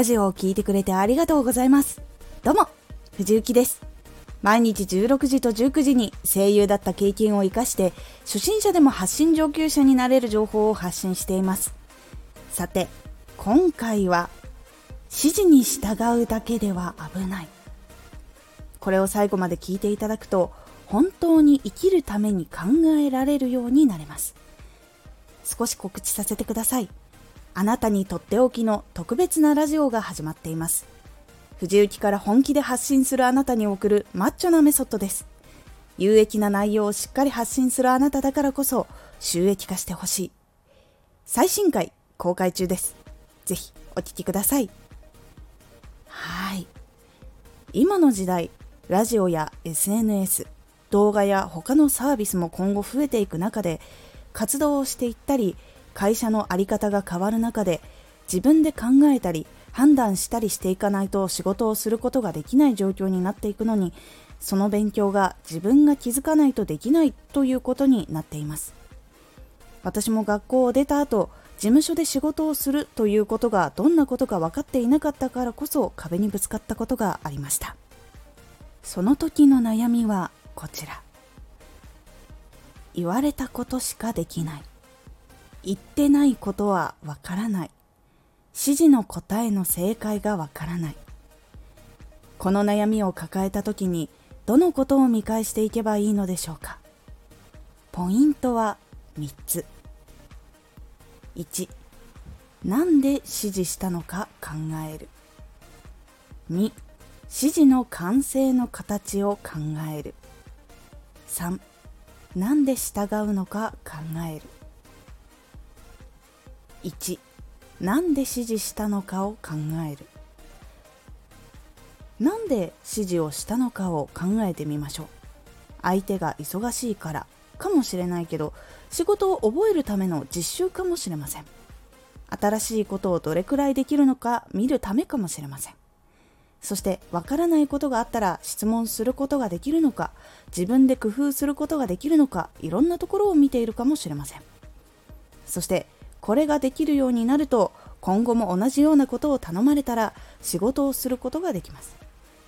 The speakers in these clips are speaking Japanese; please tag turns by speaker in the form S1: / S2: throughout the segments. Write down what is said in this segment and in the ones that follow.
S1: ラジオを聴いてくれてありがとうございます。どうも、藤幸です。毎日16時と19時に声優だった経験を活かして初心者でも発信上級者になれる情報を発信しています。さて、今回は指示に従うだけでは危ない。これを最後まで聞いていただくと本当に生きるために考えられるようになれます。少し告知させてください。あなたにとっておきの特別なラジオが始まっています。藤雪から本気で発信するあなたに送るマッチョなメソッドです。有益な内容をしっかり発信するあなただからこそ収益化してほしい。最新回公開中です。ぜひお聴きください。はい。今の時代、ラジオや SNS、動画や他のサービスも今後増えていく中で、活動をしていったり、会社の在り方が変わる中で、自分で考えたり、判断したりしていかないと仕事をすることができない状況になっていくのに、その勉強が自分が気づかないとできないということになっています。私も学校を出た後、事務所で仕事をするということがどんなことか分かっていなかったからこそ壁にぶつかったことがありました。その時の悩みはこちら。言われたことしかできない。言ってないことはわからない。指示の答えの正解がわからない。この悩みを抱えた時にどのことを見返していけばいいのでしょうか？ポイントは3つ。1なんで指示したのか考える。2指示の完成の形を考える。3なんで従うのか考える。1なんで指示したのかを考える。なんで指示をしたのかを考えてみましょう。相手が忙しいからかもしれないけど仕事を覚えるための実習かもしれません。新しいことをどれくらいできるのか見るためかもしれません。そしてわからないことがあったら質問することができるのか自分で工夫することができるのかいろんなところを見ているかもしれません。そしてこれができるようになると今後も同じようなことを頼まれたら仕事をすることができます。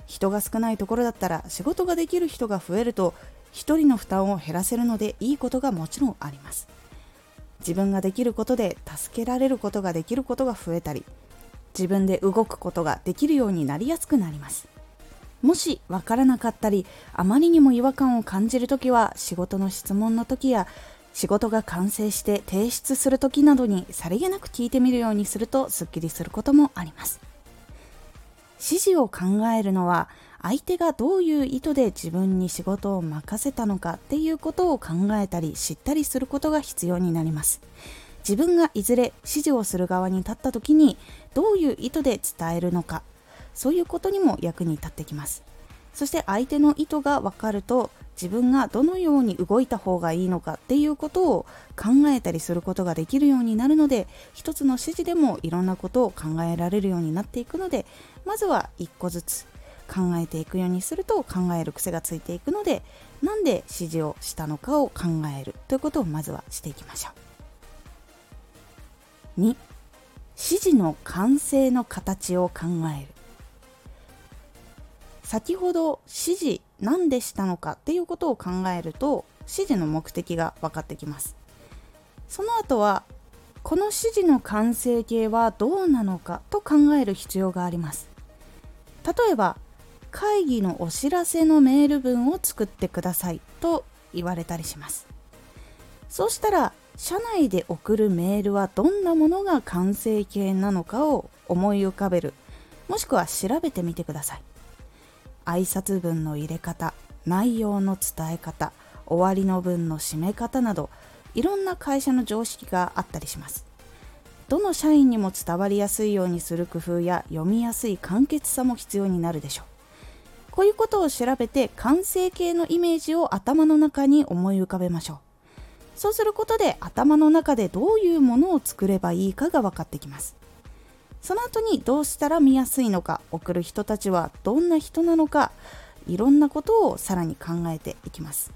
S1: 人が少ないところだったら仕事ができる人が増えると1人の負担を減らせるのでいいことがもちろんあります。自分ができることで助けられることができることが増えたり自分で動くことができるようになりやすくなります。もしわからなかったりあまりにも違和感を感じるときは仕事の質問の時や仕事が完成して提出する時などにさりげなく聞いてみるようにするとすっきりすることもあります。指示を考えるのは相手がどういう意図で自分に仕事を任せたのかっていうことを考えたり知ったりすることが必要になります。自分がいずれ指示をする側に立った時にどういう意図で伝えるのかそういうことにも役に立ってきます。そして相手の意図が分かると自分がどのように動いた方がいいのかっていうことを考えたりすることができるようになるので一つの指示でもいろんなことを考えられるようになっていくのでまずは一個ずつ考えていくようにすると考える癖がついていくのでなんで指示をしたのかを考えるということをまずはしていきましょう。2指示の完成の形を考える。先ほど指示何でしたのかっていうことを考えると指示の目的が分かってきます。その後はこの指示の完成形はどうなのかと考える必要があります。例えば会議のお知らせのメール文を作ってくださいと言われたりします。そうしたら社内で送るメールはどんなものが完成形なのかを思い浮かべる。もしくは調べてみてください。挨拶文の入れ方内容の伝え方終わりの文の締め方などいろんな会社の常識があったりします。どの社員にも伝わりやすいようにする工夫や読みやすい簡潔さも必要になるでしょう。こういうことを調べて完成形のイメージを頭の中に思い浮かべましょう。そうすることで頭の中でどういうものを作ればいいかが分かってきます。その後にどうしたら見やすいのか送る人たちはどんな人なのかいろんなことをさらに考えていきます。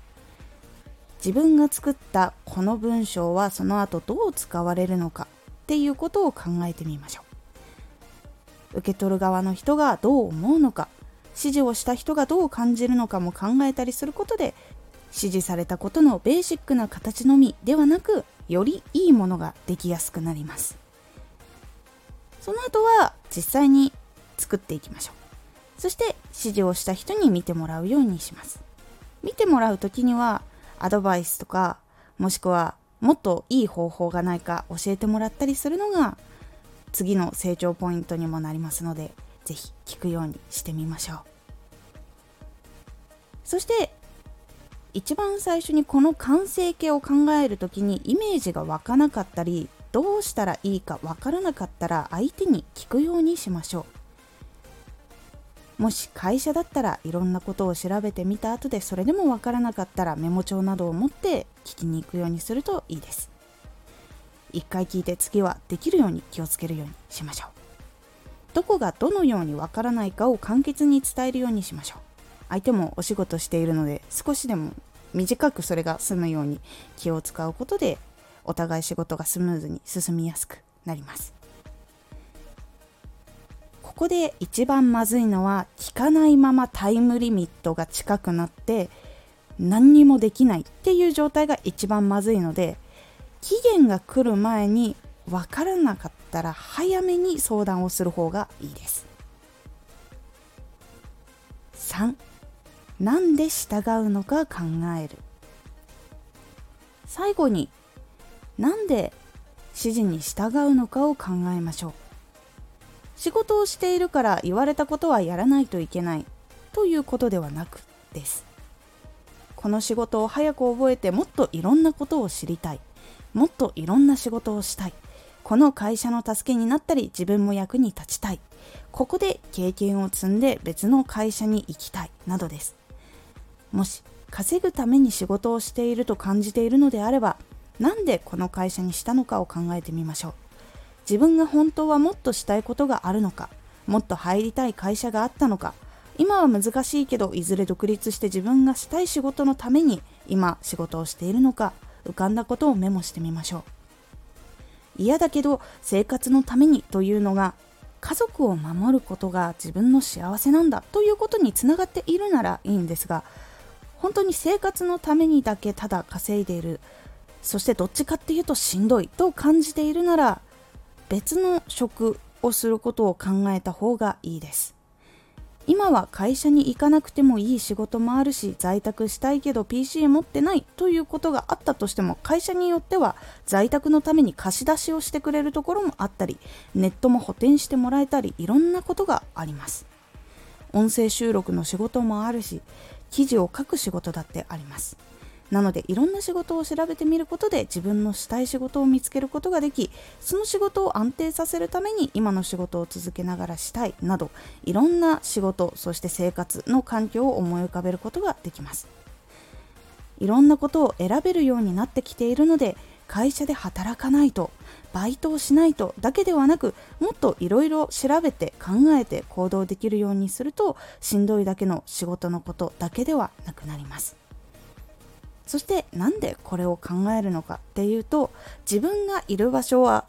S1: 自分が作ったこの文章はその後どう使われるのかっていうことを考えてみましょう。受け取る側の人がどう思うのか指示をした人がどう感じるのかも考えたりすることで指示されたことのベーシックな形のみではなくよりいいものができやすくなります。その後は実際に作っていきましょう。そして指示をした人に見てもらうようにします。見てもらう時にはアドバイスとかもしくはもっといい方法がないか教えてもらったりするのが次の成長ポイントにもなりますので是非聞くようにしてみましょう。そして一番最初にこの完成形を考える時にイメージが湧かなかったりどうしたらいいか分からなかったら相手に聞くようにしましょう。もし会社だったらいろんなことを調べてみた後でそれでも分からなかったらメモ帳などを持って聞きに行くようにするといいです。一回聞いて次はできるように気をつけるようにしましょう。どこがどのようにわからないかを簡潔に伝えるようにしましょう。相手もお仕事しているので少しでも短くそれが済むように気を使うことでお互い仕事がスムーズに進みやすくなります。ここで一番まずいのは聞かないままタイムリミットが近くなって何にもできないっていう状態が一番まずいので期限が来る前に分からなかったら早めに相談をする方がいいです。3なんで従うのか考える。最後になんで指示に従うのかを考えましょう。仕事をしているから言われたことはやらないといけないということではなくです。この仕事を早く覚えてもっといろんなことを知りたい。もっといろんな仕事をしたい。この会社の助けになったり自分も役に立ちたい。ここで経験を積んで別の会社に行きたい。などです。もし稼ぐために仕事をしていると感じているのであればなんでこの会社にしたのかを考えてみましょう。自分が本当はもっとしたいことがあるのかもっと入りたい会社があったのか今は難しいけどいずれ独立して自分がしたい仕事のために今仕事をしているのか浮かんだことをメモしてみましょう。嫌だけど生活のためにというのが家族を守ることが自分の幸せなんだということにつながっているならいいんですが本当に生活のためにだけただ稼いでいるそしてどっちかっていうとしんどいと感じているなら別の職をすることを考えた方がいいです。今は会社に行かなくてもいい仕事もあるし在宅したいけど PC 持ってないということがあったとしても会社によっては在宅のために貸し出しをしてくれるところもあったりネットも補填してもらえたりいろんなことがあります。音声収録の仕事もあるし記事を書く仕事だってあります。なのでいろんな仕事を調べてみることで自分のしたい仕事を見つけることができその仕事を安定させるために今の仕事を続けながらしたいなどいろんな仕事そして生活の環境を思い浮かべることができます。いろんなことを選べるようになってきているので会社で働かないとバイトをしないとだけではなくもっといろいろ調べて考えて行動できるようにするとしんどいだけの仕事のことだけではなくなります。そしてなんでこれを考えるのかっていうと自分がいる場所は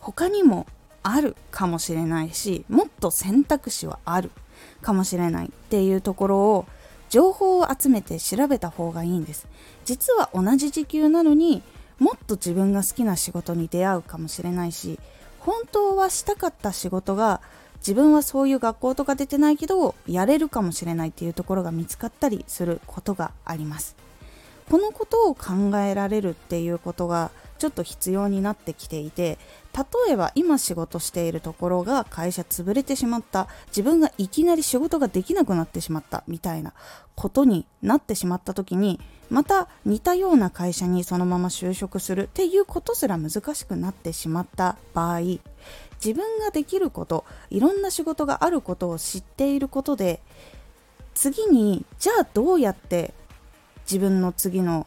S1: 他にもあるかもしれないしもっと選択肢はあるかもしれないっていうところを情報を集めて調べた方がいいんです。実は同じ時給なのにもっと自分が好きな仕事に出会うかもしれないし本当はしたかった仕事が自分はそういう学校とか出てないけどやれるかもしれないっていうところが見つかったりすることがあります。このことを考えられるっていうことがちょっと必要になってきていて例えば今仕事しているところが会社潰れてしまった自分がいきなり仕事ができなくなってしまったみたいなことになってしまった時にまた似たような会社にそのまま就職するっていうことすら難しくなってしまった場合自分ができることいろんな仕事があることを知っていることで次にじゃあどうやって自分の次の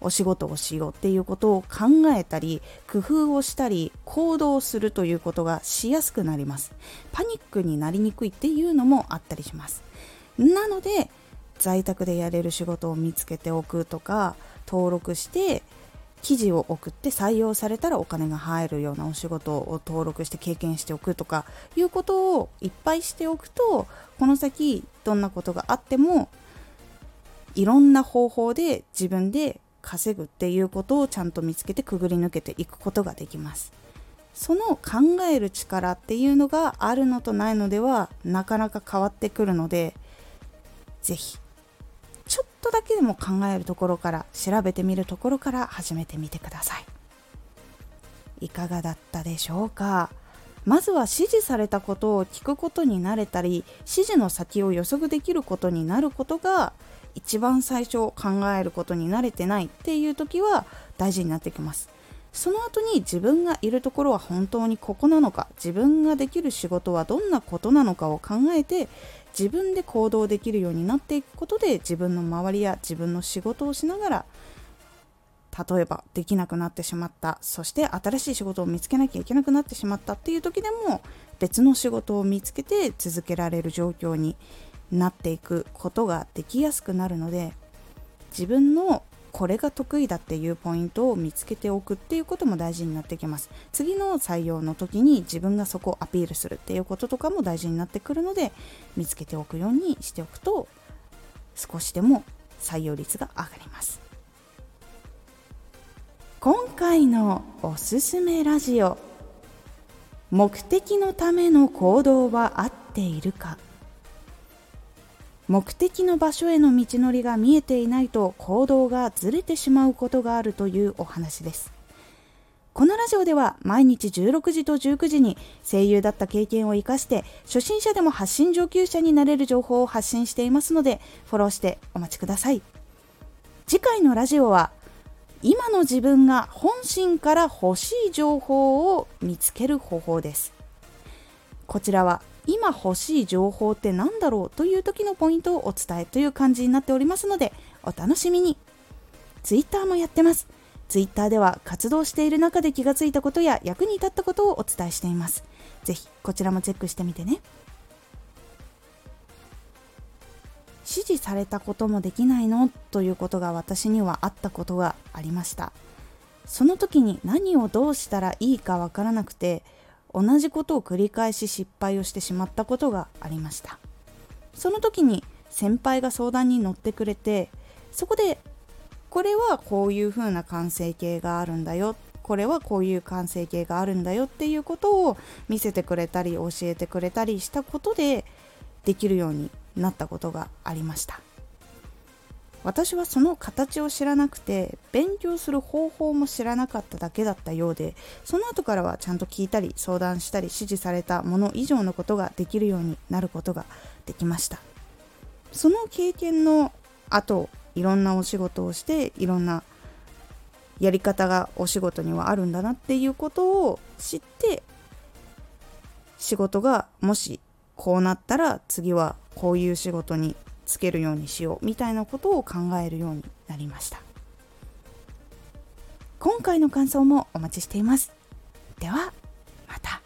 S1: お仕事をしようっていうことを考えたり工夫をしたり行動するということがしやすくなります。パニックになりにくいっていうのもあったりします。なので在宅でやれる仕事を見つけておくとか登録して記事を送って採用されたらお金が入るようなお仕事を登録して経験しておくとかいうことをいっぱいしておくとこの先どんなことがあってもいろんな方法で自分で稼ぐっていうことをちゃんと見つけてくぐり抜けていくことができます。その考える力っていうのがあるのとないのではなかなか変わってくるので是非ちょっとだけでも考えるところから調べてみるところから始めてみてください。いかがだったでしょうか？まずは指示されたことを聞くことになれたり指示の先を予測できることになることが一番最初考えることに慣れてないっていう時は大事になってきます。その後に自分がいるところは本当にここなのか自分ができる仕事はどんなことなのかを考えて自分で行動できるようになっていくことで自分の周りや自分の仕事をしながら例えばできなくなってしまったそして新しい仕事を見つけなきゃいけなくなってしまったっていう時でも別の仕事を見つけて続けられる状況になっていくことができやすくなるので自分のこれが得意だっていうポイントを見つけておくっていうことも大事になってきます。次の採用の時に自分がそこをアピールするっていうこととかも大事になってくるので見つけておくようにしておくと少しでも採用率が上がります。今回のおすすめラジオ目的のための行動は合っているか？目的の場所への道のりが見えていないと行動がずれてしまうことがあるというお話です。このラジオでは毎日16時と19時に声優だった経験を生かして初心者でも発信上級者になれる情報を発信していますのでフォローしてお待ちください。次回のラジオは今の自分が本心から欲しい情報を見つける方法です。こちらは今欲しい情報って何だろうという時のポイントをお伝えという感じになっておりますのでお楽しみに。Twitter もやってます。Twitter では活動している中で気がついたことや役に立ったことをお伝えしています。ぜひこちらもチェックしてみてね。指示されたこともできないの？ということが私にはあったことがありました。その時に何をどうしたらいいかわからなくて同じことを繰り返し失敗をしてしまったことがありました。その時に先輩が相談に乗ってくれてそこでこれはこういう風な完成形があるんだよ。これはこういう完成形があるんだよ。っていうことを見せてくれたり教えてくれたりしたことでできるようになったことがありました。私はその形を知らなくて勉強する方法も知らなかっただけだったようでその後からはちゃんと聞いたり相談したり指示されたもの以上のことができるようになることができました。その経験の後いろんなお仕事をしていろんなやり方がお仕事にはあるんだなっていうことを知って仕事がもしこうなったら次はこういう仕事につけるようにしようみたいなことを考えるようになりました。今回の感想もお待ちしています。ではまた。